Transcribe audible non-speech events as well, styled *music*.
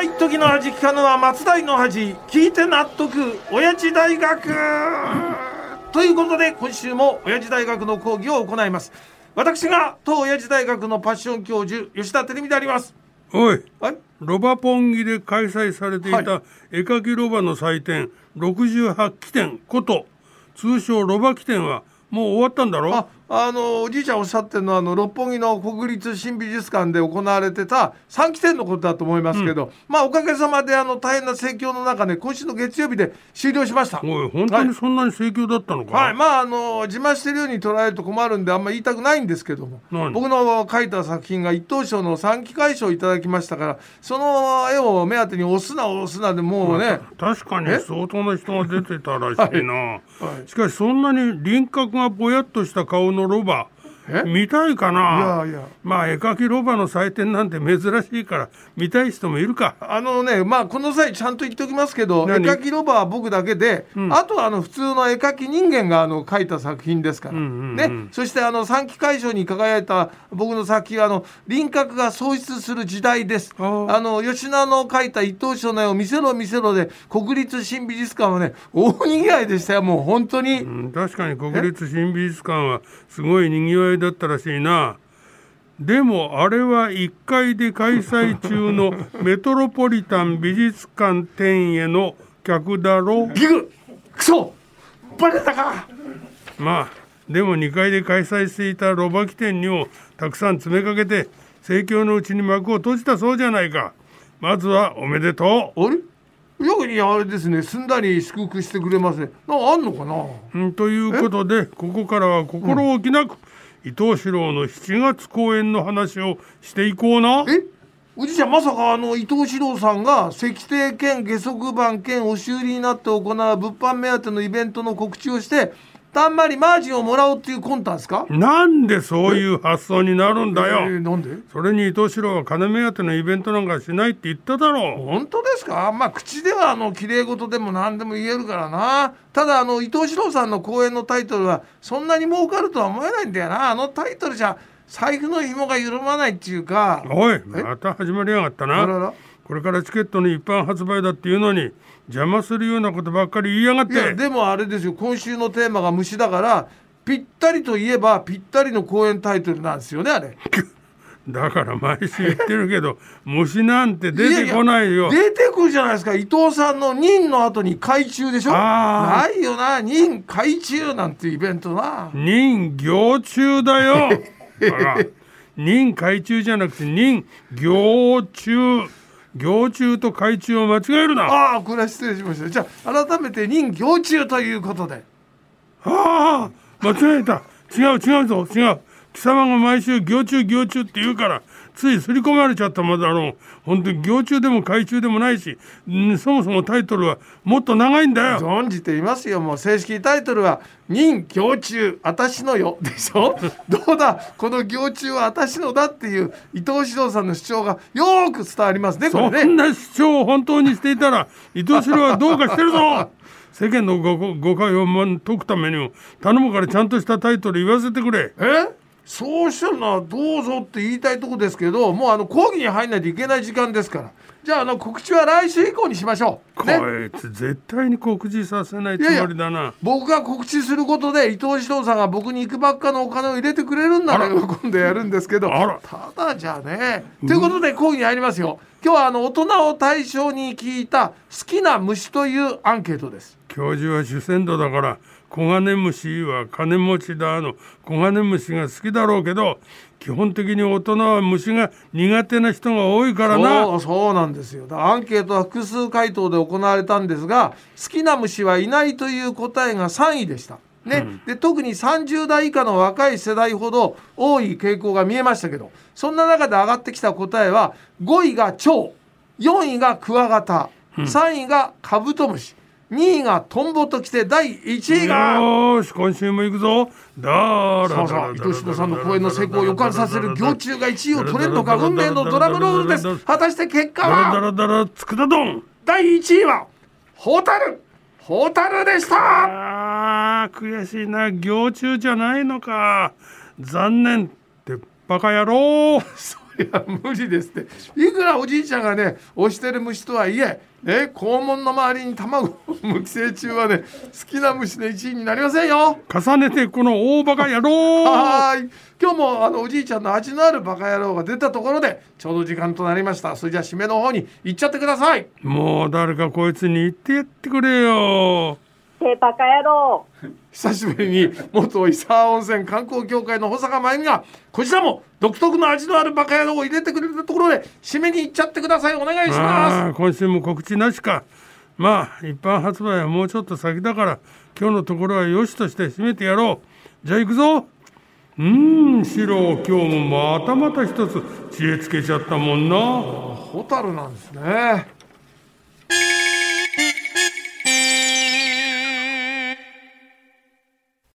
は一時の恥聞かぬは松代の恥聞いて納得。親父大学ということで今週も親父大学の講義を行います。私が当親父大学のパッション教授吉田照美であります。おい。はい。ロバポンギで開催されていはた絵描きロバの祭典68期典こと通称ロバ期典はもう終わったんだろ？ああのおじいちゃんおっしゃってるのはあの六本木の国立新美術館で行われてた3期展のことだと思いますけど、まあおかげさまであの大変な盛況の中で今週の月曜日で終了しました。おい本当にそんなに盛況だったのか、はい、まああの自慢してるように捉えると困るんであんまり言いたくないんですけども何？僕の描いた作品が一等賞の三期会賞をいただきましたからその絵を目当てに押すな押すなでもうね、確かにえ？相当な人が出てたらしいな、*laughs* はい。しかしそんなに輪郭がぼやっとした顔のロバ見たいかな？いやいや。まあ絵描きロバの祭典なんて珍しいから見たい人もいるか。あのねまあこの際ちゃんと言っておきますけど絵何描きロバは僕だけで、あとはあの普通の絵描き人間があの描いた作品ですから、うんうんうんね、そしてあの三期会賞に輝いた僕の作品はあの輪郭が喪失する時代です。あの吉野の描いた一等賞の絵を見せろ見せろで国立新美術館はね大にぎわいでしたよ。もう本当に、うん、確かに国立新美術館はすごいにぎわいだったらしいな。でもあれは1階で開催中の *laughs* メトロポリタン美術館展への客だろ？ギグ！クソ！バレたか！まあでも2階で開催していたロバ機店にもたくさん詰めかけて盛況のうちに幕を閉じたそうじゃないか。まずはおめでとあれ？よにあれですね。すんだり祝福してくれますねなあんのかな？う、うん、ということでここからは心置きなく、伊藤四郎の7月公演の話をしていこうな。え？おじいちゃんまさかあの伊藤四郎さんが石庭兼下足版兼押し売りになって行う物販目当てのイベントの告知をしてたんまりマージンをもらおうっていう魂胆ですか？なんでそういう発想になるんだえよ、ーなんで？それに伊藤四郎は金目当てのイベントなんかしないって言っただろ本当ですか？まあ口ではあの綺麗事でも何でも言えるからな。ただあの伊藤四郎さんの講演のタイトルはそんなに儲かるとは思えないんだよな。あのタイトルじゃ財布の紐が緩まないっていうか。うおいまた始まりやがったな。あららこれからチケットの一般発売だっていうのに邪魔するようなことばっかり言いやがっいやてでもあれですよ。今週のテーマが虫だからぴったりといえばぴったりの公演タイトルなんですよねあれ。*laughs* だから毎週言ってるけど虫なんて出てこないよ。出てくるじゃないですか。伊藤さんの任の後に海中でしょ。あないよな。任海中なんてイベントな。任行中だよ。任海中じゃなくて任行中行中と海中を間違えるな。ああこれは失礼しました。じゃあ改めて任行中ということで。ああ間違えた。違う違うぞ。違う。貴様が毎週行中行中って言うからつい刷り込まれちゃったまでだろう。本当に行中でも海中でもないし、うん、そもそもタイトルはもっと長いんだよ。存じていますよ。もう正式タイトルは「任行中私のよ」でしょ？*laughs* どうだ？この行中は私のだっていう伊藤四郎さんの主張がよーく伝わりますねこそれね。んな主張を本当にしていたら伊藤四郎はどうかしてるぞ。*laughs* 世間の誤誤解をま解くためにも頼むからちゃんとしたタイトル言わせてくれ。え？そうしたらなどうぞって言いたいとこですけどもうあの講義に入んないといけない時間ですからじゃああの告知は来週以降にしましょう。こね、いつ絶対に告知させないつもりだな僕が告知することで伊藤四郎さんが僕に行くばっかのお金を入れてくれるんなら喜んでやるんですけどあらただじゃあね。ということで講義に入りますよ。今日はあの大人を対象に聞いた好きな虫というアンケートです。教授は主戦度だから黄金虫は金持ちだの。黄金虫が好きだろうけど基本的に大人は虫が苦手な人が多いからな。そうそうなんですよ。アンケートは複数回答で行われたんですが好きな虫はいないという答えが3位でした。ね。で特に30代以下の若い世代ほど多い傾向が見えましたけどそんな中で上がってきた答えは5位が蝶4位がクワガタ3位がカブトムシ2位がトンボときて第1位が。よし今週も行くぞ。だーそうそう伊藤四郎さんの公演の成功を予感させる行中が1位を取れるのか運命のドラムロールです果たして結果ダラダはラダラつくだどん第1位はホタルホタルでしたあー悔しいな行中じゃないのか残念ってバカ野郎いや無理ですって。いくらおじいちゃんがね推してる虫とはいえね肛門の周りに卵無寄生虫はね好きな虫の一位になりませんよ。重ねてこの大バカ野郎。はーい。今日もあのおじいちゃんの味のあるバカ野郎が出たところでちょうど時間となりました。それじゃあ締めの方に行っちゃってください。もう誰かこいつに言ってやってくれよてバカ野郎。久しぶりに元伊沢温泉観光協会の保坂真由美がこちらも独特の味のあるバカ野郎を入れてくれたところで締めに行っちゃってください。お願いしまああ今週も告知なしか。まあ一般発売はもうちょっと先だから今日のところはよしとして締めてやろう。じゃあ行くぞ。うーんシロ今日もまたまた一つ知恵つけちゃったもんな。すホタルなんですね